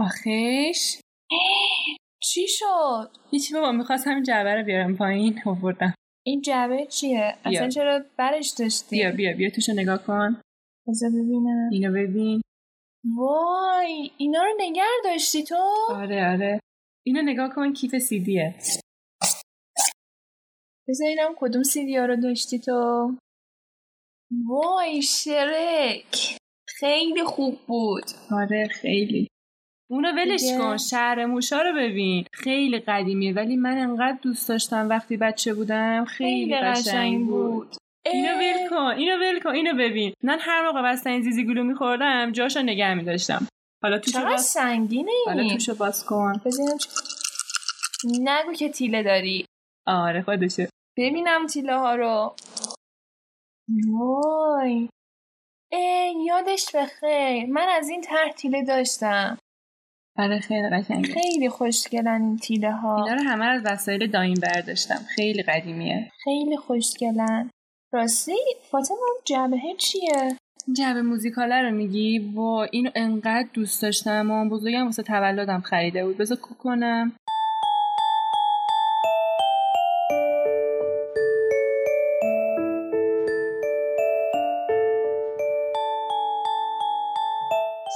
آخیش چی شد؟ هیچی بابا می‌خواستم این جعبه رو بیارم پایین. آوردم. این جعبه چیه؟ بیا. اصلا چرا برش داشتی؟ بیا بیا بیا توشو نگاه کن. بذار ببینم. اینو ببین. وای اینا رو نگر داشتی تو؟ آره آره. اینو نگاه کن کیف سیدیه. بذار اینم کدوم سیدی ها رو داشتی تو. وای شرک. خیلی خوب بود. آره خیلی. اونو ولش دیگه. کن شهر موشا رو ببین. خیلی قدیمیه ولی من انقدر دوست داشتم وقتی بچه بودم. خیلی, قشنگ بود. اینو ول کن اینو ول کن اینو ببین. من هر موقع بستنی زیزی گلو میخوردم جاشو نگه میداشتم. حالا توشو چقدر باز سنگینه حالا این توشو باز کن. چه- نگو که تیله داری. آره خودشه ببینم تیله ها رو. وای. ای یادش بخیر. من از این طرح تیله داشتم. آره خیلی قشنگه. خیلی خوشگلن این تیله ها اینا رو همه از وسایل دایم برداشتم. خیلی قدیمیه. خیلی خوشگلن. راستی فاطمه اون جبهه چیه؟ جعبه موزیکاله رو میگی؟ و اینو انقدر دوست داشتم مامان بزرگم واسه تولدم خریده بود. بذار کنم.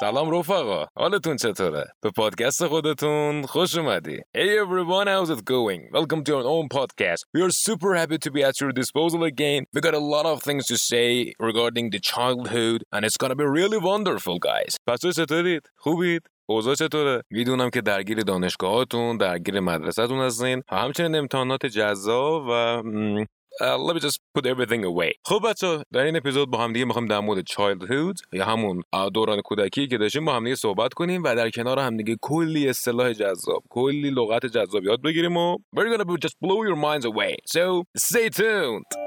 سلام رفقا حالتون چطوره به پادکست خودتون خوش اومدی Hey everyone how's it going welcome to our own podcast we are super happy to be at your disposal again we got a lot of things to say regarding the childhood and it's gonna be really wonderful guys بچه چطورید خوبید اوضاع چطوره؟ می‌دونم که درگیر دانشگاهاتون، درگیر مدرسهتون هستین همچنین امتحانات جذاب و Uh, let me just put everything away. خب بچه در این اپیزود با هم دیگه می‌خوایم در مورد childhood یا همون uh, دوران کودکی که داشتیم با هم دیگه صحبت کنیم و در کنار هم دیگه کلی اصطلاح جذاب کلی لغت جذاب یاد بگیریم و we're gonna just blow your minds away. So stay tuned.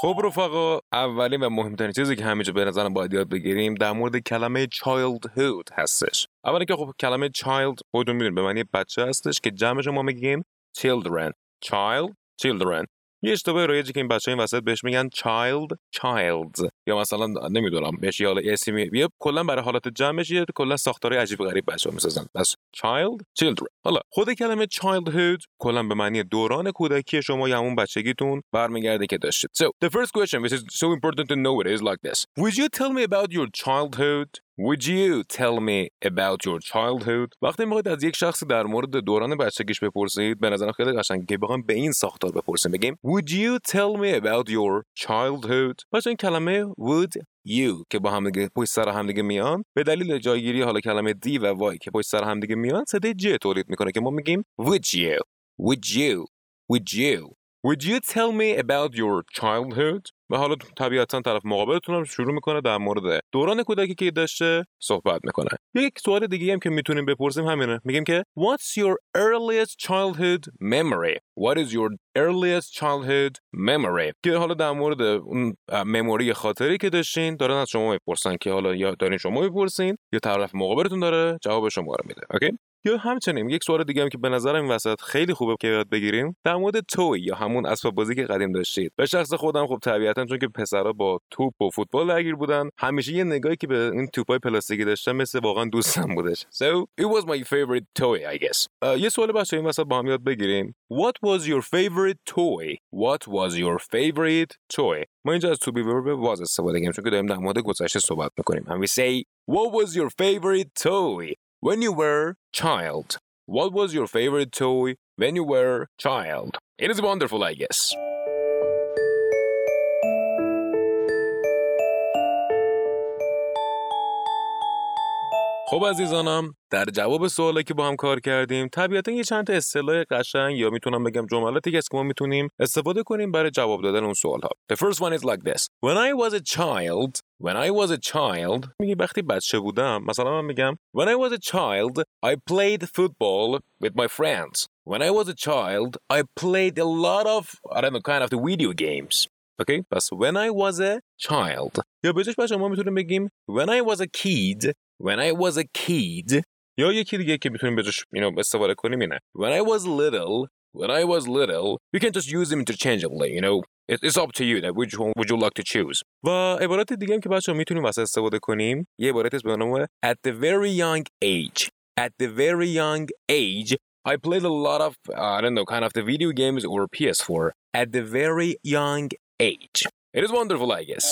خب رفقا اولین و مهمترین چیزی که همینجا به نظرم باید یاد بگیریم در مورد کلمه childhood هستش. اولی که خب کلمه child خودتون می‌دونید به معنی بچه هستش که جمعش ما میگیم children. Child children. یه اشتباه رایجی که این بچه این وسط بهش میگن child childs یا مثلا نمی‌دونم بهش یه حالا اسمی یه کلا برای حالت جمعش یه کلا ساختار عجیب غریب بچه‌ها می‌سازن. بس child children. حالا خود کلمه childhood کلا به معنی دوران کودکی شما یا همون بچگیتون برمیگرده که داشتید. So the first question which is so important to know it is like this. Would you tell me about your childhood? Would you tell me about your childhood? وقتی می‌خواید از یک شخصی در مورد دوران بچگیش بپرسید به نظرم خیلی قشنگه که بخوایم به این ساختار بپرسیم. بگیم Would you tell me about your childhood? پس این کلمه would you که با هم دیگه پشت سر هم دیگه میان. به دلیل جایگیری حالا کلمه دی و وای که پشت سر هم دیگه میان صدای ج تولید می‌کنه که ما میگیم would you? Would you? Would you? Would you tell me about your childhood? و حالا طبیعتا طرف مقابلتون هم شروع می‌کنه در مورد دوران کودکی که داشته صحبت می‌کنه. یک سوال دیگه هم که می‌تونیم بپرسیم همینه. میگیم که What's your earliest childhood memory? What is your earliest childhood memory? که حالا در مورد اون مموری خاطری که داشتین دارن از شما می‌پرسن که حالا یا دارین شما می‌پرسین یا طرف مقابلتون داره؟ جواب شما رو میده. اوکی یا همچنین یک سوال دیگه هم که به نظرم این وسط خیلی خوبه که یاد بگیریم. در مورد توی یا همون اسباب بازی که قدیم داشتید. به شخص خودم خب طبیعتا چون که پسرا با توپ و فوتبال درگیر بودن همیشه یه نگاهی که به این توپای پلاستیکی داشتم مثل واقعا دوستم بودش. So it was my favorite toy I guess. uh, یه سوال بچه این وسط با هم یاد بگیریم. What was your favorite toy? What was your favorite toy? ما اینجا از to be verb was استفاده کردیم چون که داریم در مورد گذشته صحبت می‌کنیم. And we say what was your favorite toy? When you were child what was your favorite toy? When you were child. It is wonderful I guess خب عزیزانم در جواب سوالی که با هم کار کردیم طبیعتا یه چند تا اصطلاح قشنگ یا می‌تونم بگم جملاتی که ما می‌تونیم استفاده کنیم برای جواب دادن اون سوال ها The first one is like this When I was a child When I was a child میگی وقتی بچه بودم مثلا من میگم When I was a child I played football with my friends When I was a child I played a lot of I don't know kind of the video games Okay? پس when I was a child یا به جاش بچه ما می‌تونیم بگیم When I was a kid When I was a kid یا یکی دیگه که میتونیم به جاش اینو استفاده کنیم اینه When I was little when I was little you can just use them interchangeably you know It's up to you that which one would you like to choose و عبارت دیگه هم که بچه میتونیم واسه استفاده کنیم یه عبارت به نام at the very young age at the very young age I played a lot of uh, I don't know kind of the video games or PS4 at the very young age it is wonderful I guess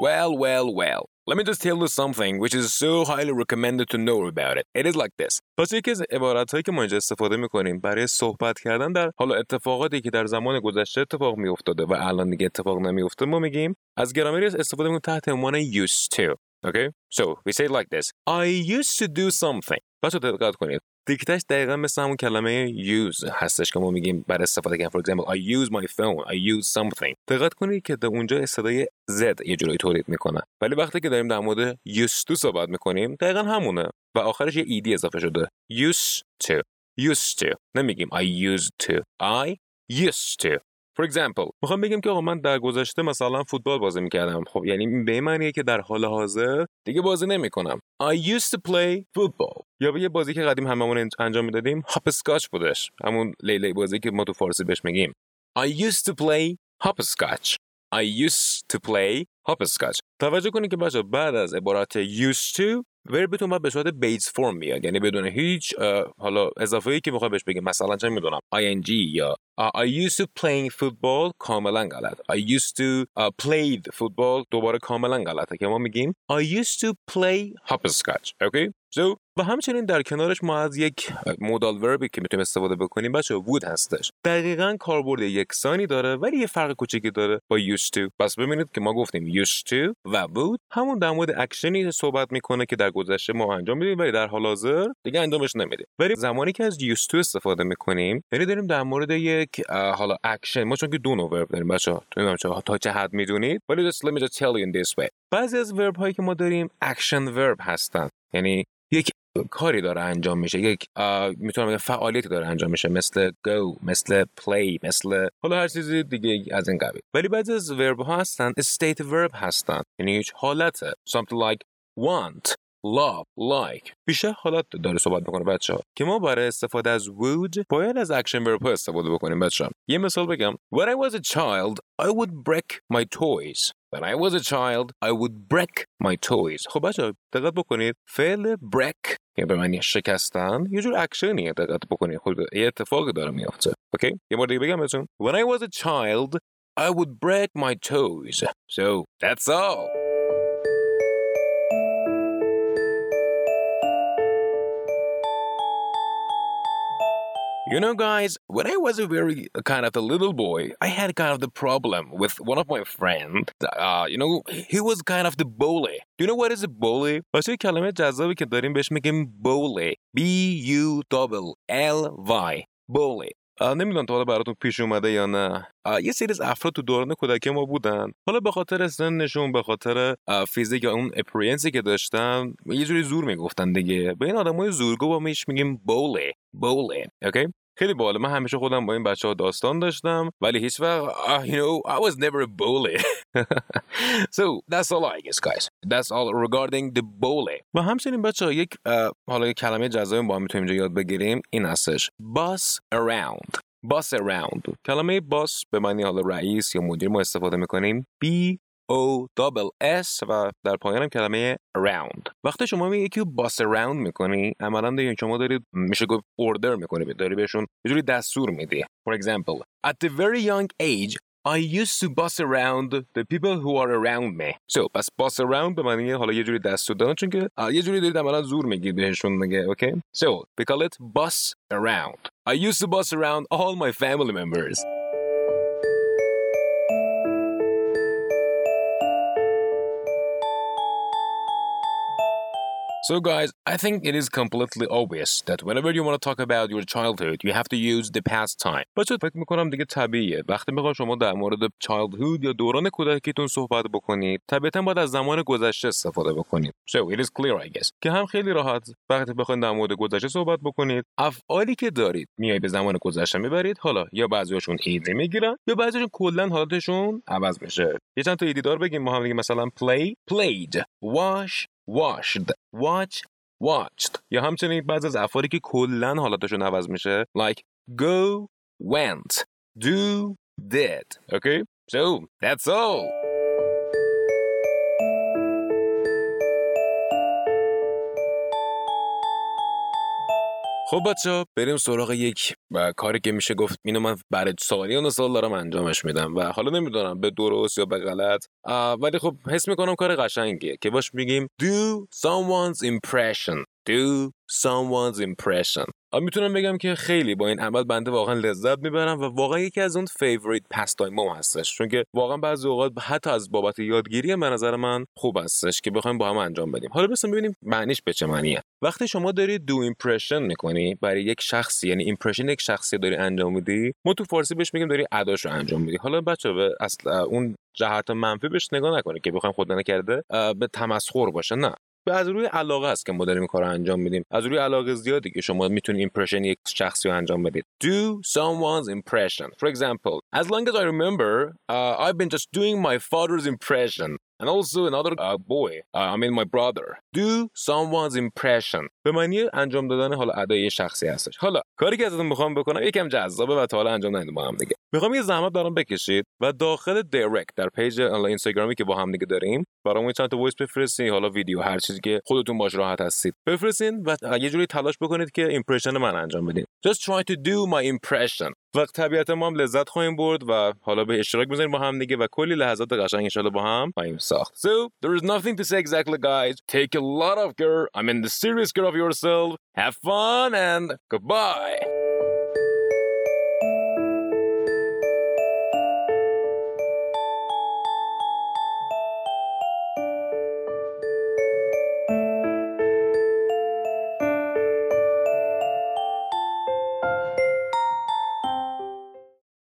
Well, well, well. Let me just tell you something which is so highly recommended to know about it. It is like this. پس یکی از عبارت که ما اینجا استفاده می‌کنیم برای صحبت کردن در حالا اتفاقاتی که در زمان گذشته اتفاق میافتاده و الان دیگه اتفاق نمیفته ما میگیم از گرامری استفاده می‌کنیم تحت عنوان used to. Okay? So we say it like this. I used to do something. بچه دقت کنید. دیکتش دقیقا مثل همون کلمه use هستش که ما میگیم برای استفاده کردن. For example I use my phone. I use something. دقت کنید که در اونجا صدای Z یه جورایی تولید می‌کنه. ولی وقتی که داریم در مورد used to صحبت می‌کنیم دقیقا همونه و آخرش یه ایدی اضافه شده. Used to. Used to. نمیگیم I used to. I used to. For example می‌خوام بگم که آقا من در گذشته مثلا فوتبال بازی می‌کردم. خب یعنی به معنیه که در حال حاضر دیگه بازی نمی‌کنم. I used to play football. یا یه بازی که قدیم هممون انجام می‌دادیم هاپ اسکاچ بودش. همون لیلی بازی که ما تو فارسی بهش میگیم. I used to play hopscotch. I used to play hopscotch. توجه کنید که بچه بعد از عبارت used to وربتون باید به صورت بیس فرم میاد. یعنی بدون هیچ حالا اضافه ای که می‌خوای بهش بگیم مثلا چه می‌دونم ing یا I used to playing football کاملا غلط. I used to uh, played football دوباره کاملا غلطه. که ما میگیم I used to play hopscotch. Okay? So و همچنین در کنارش ما از یک modal verb ی که می‌تونیم استفاده بکنیم بچه‌ها would هستش. دقیقا کاربرد یکسانی داره ولی یه فرق کوچیکی داره با used to. پس ببینید که ما گفتیم used to و would همون در مورد اکشنی صحبت می‌کنه که در گذشته ما انجام میدیم ولی در حال حاضر دیگه انجامش نمیدیم ولی زمانی که از used to استفاده می‌کنیم یعنی داریم در مورد یک حالا اکشن ما چون که دو نوع verb داریم بچه‌ها نمی‌دونم تا چه حد می‌دونید ولی just let me just tell you in this way. بعضی از verb هایی که ما داریم action verb هستن. یعنی یک کاری داره انجام میشه یک می‌تونم بگم فعالیتی داره انجام میشه مثل go مثل play مثل حالا هر چیزی دیگه از این قبیل. ولی بعضی از ورب ها هستن state verb هستن. یعنی هیچ حالته. something like want. Love like. بیشتر حالت داره صحبت می‌کنه بچه ها که ما برای استفاده از would باید از اکشن ها استفاده بکنیم بچه ها یه مثال بگم. When I was a child I would break my toys. When I was a child, I would break my toys. خب بچه دقت بکنید. فعل break یعنی به معنی شکستن یه جور اکشنیه دقت بکنید. خب یه اتفاقی داره میافته. اوکی یه بار دیگه بگم بهتون. When I was a child, I would break my toes. So that's all. You know, guys, when I was a very kind of a little boy, I had kind of the problem with one of my friends. Uh, you know, he was kind of the bully. Do you know what is a bully? واسه کلمه جذابی که داریم بهش میگیم bully. B U L L Y. bully. نمی‌دونم تا حالا براتون پیش اومده یا نه یه سری از افراد تو دوران کودکی ما بودن حالا به خاطر سنشون به خاطر فیزیک یا اون appearance ی که داشتن یه جوری زور می‌گفتن دیگه به این آدمای زورگو ما بهش میگیم bully bully okay خیلی باحال من همیشه خودم با این بچه ها داستان داشتم ولی هیچ وقت uh, you know I was never a bully. So that's all I guess guys. That's all regarding the bully. و همچنین بچه ها یک حالا یک کلمه جزایی با هم می‌تونیم اینجا یاد بگیریم. این هستش. Boss around. Boss around. کلمه boss به معنی حالا رئیس یا مدیر ما استفاده می‌کنیم. B O double S و در پایان کلمه around وقتی شما می یکی باس around می‌کنی عملا دیگه شما دارید میشه گفت اوردر می‌کنی داری بهشون یه جوری دستور میدی for example at the very young age I used to boss around the people who are around me. So, پس boss around به معنی حالا یه جوری دستور دادن چون که یه جوری دارید عملا زور میگید بهشون دیگه okay? So, we call it boss around. I used to boss around all my family members. So guys, I think it is completely obvious that whenever you want to talk about your childhood, you have to use the past time. بچه فکر می‌کنم دیگه طبیعیه. وقتی می‌خوام شما در مورد childhood یا دوران کودکیتون صحبت بکنید، طبیعتا باید از زمان گذشته استفاده بکنید. So it is clear I guess. که هم خیلی راحت وقتی بخواید در مورد گذشته صحبت بکنید، افعالی که دارید میای به زمان گذشته می‌برید. حالا یا بعضیاشون ایده می‌گیرن یا بعضیاشون کلا حالتشون عوض میشه. یه چند تا ایده دار بگیم ما هم دیگه مثلا play, played, wash, washed, watch, watched یا همچنین بعض از افعالی که کلا حالتشون عوض میشه like go, went, do, did. Okay? So, that's all. خب بچه بریم سراغ یک کاری که میشه گفت. اینو من برای سالیان سال دارم انجامش میدم و حالا نمی‌دونم به درست یا به غلط. ولی خب حس می‌کنم کار قشنگیه که باش میگیم do someone's impression. Do someone's impression. می‌تونم بگم که خیلی با این عمل بنده واقعا لذت می‌برم و واقعا یکی از اون favorite pastime هم هستش. چون که واقعا بعضی اوقات حتی از بابت یادگیری به نظر من خوب هستش که بخوایم با هم انجام بدیم. حالا بریم ببینیم معنیش به چه معنیه. وقتی شما داری do impression می‌کنی برای یک شخصی یعنی impression یک شخصی داری انجام میدی ما تو فارسی بهش میگیم داری اداش رو انجام میدی. حالا بچه‌ها اصلا از اون جهت منفی بهش نگاه نکنه که بخوایم خدا نکرده به تمسخر باشه. نه. به از روی علاقه است که ما داریم کار انجام میدیم. از روی علاقه زیادی که شما می‌تونید impression یک شخصی رو انجام بدید. Do someone's impression. For example as long as I remember uh, I've been just doing my father's impression. And also another uh, boy uh, I mean my brother. Do someone's impression. به معنی انجام دادن حالا ادای شخصی هستش. حالا کاری که ازتون می‌خوام بکنم یکم جذابه و تا حالا انجام ندیدم با هم دیگه. می‌خوام یه زحمت برام بکشید و داخل direct در پیج اینستاگرامی که با هم دیگه داریم برام چند تا voice بفرستین حالا ویدیو هر چیزی که خودتون باهاش راحت هستید بفرستین و یه جوری تلاش بکنید که impression من انجام بدین. Just try to do my impression. و طبیعتا ما هم لذت خواهیم برد و حالا به اشتراک بزنیم با هم دیگه و کلی لحظات قشنگ ان با هم خواهیم ساخت so there is nothing to say exactly guys take a lot of care I mean the serious care of yourself have fun and goodbye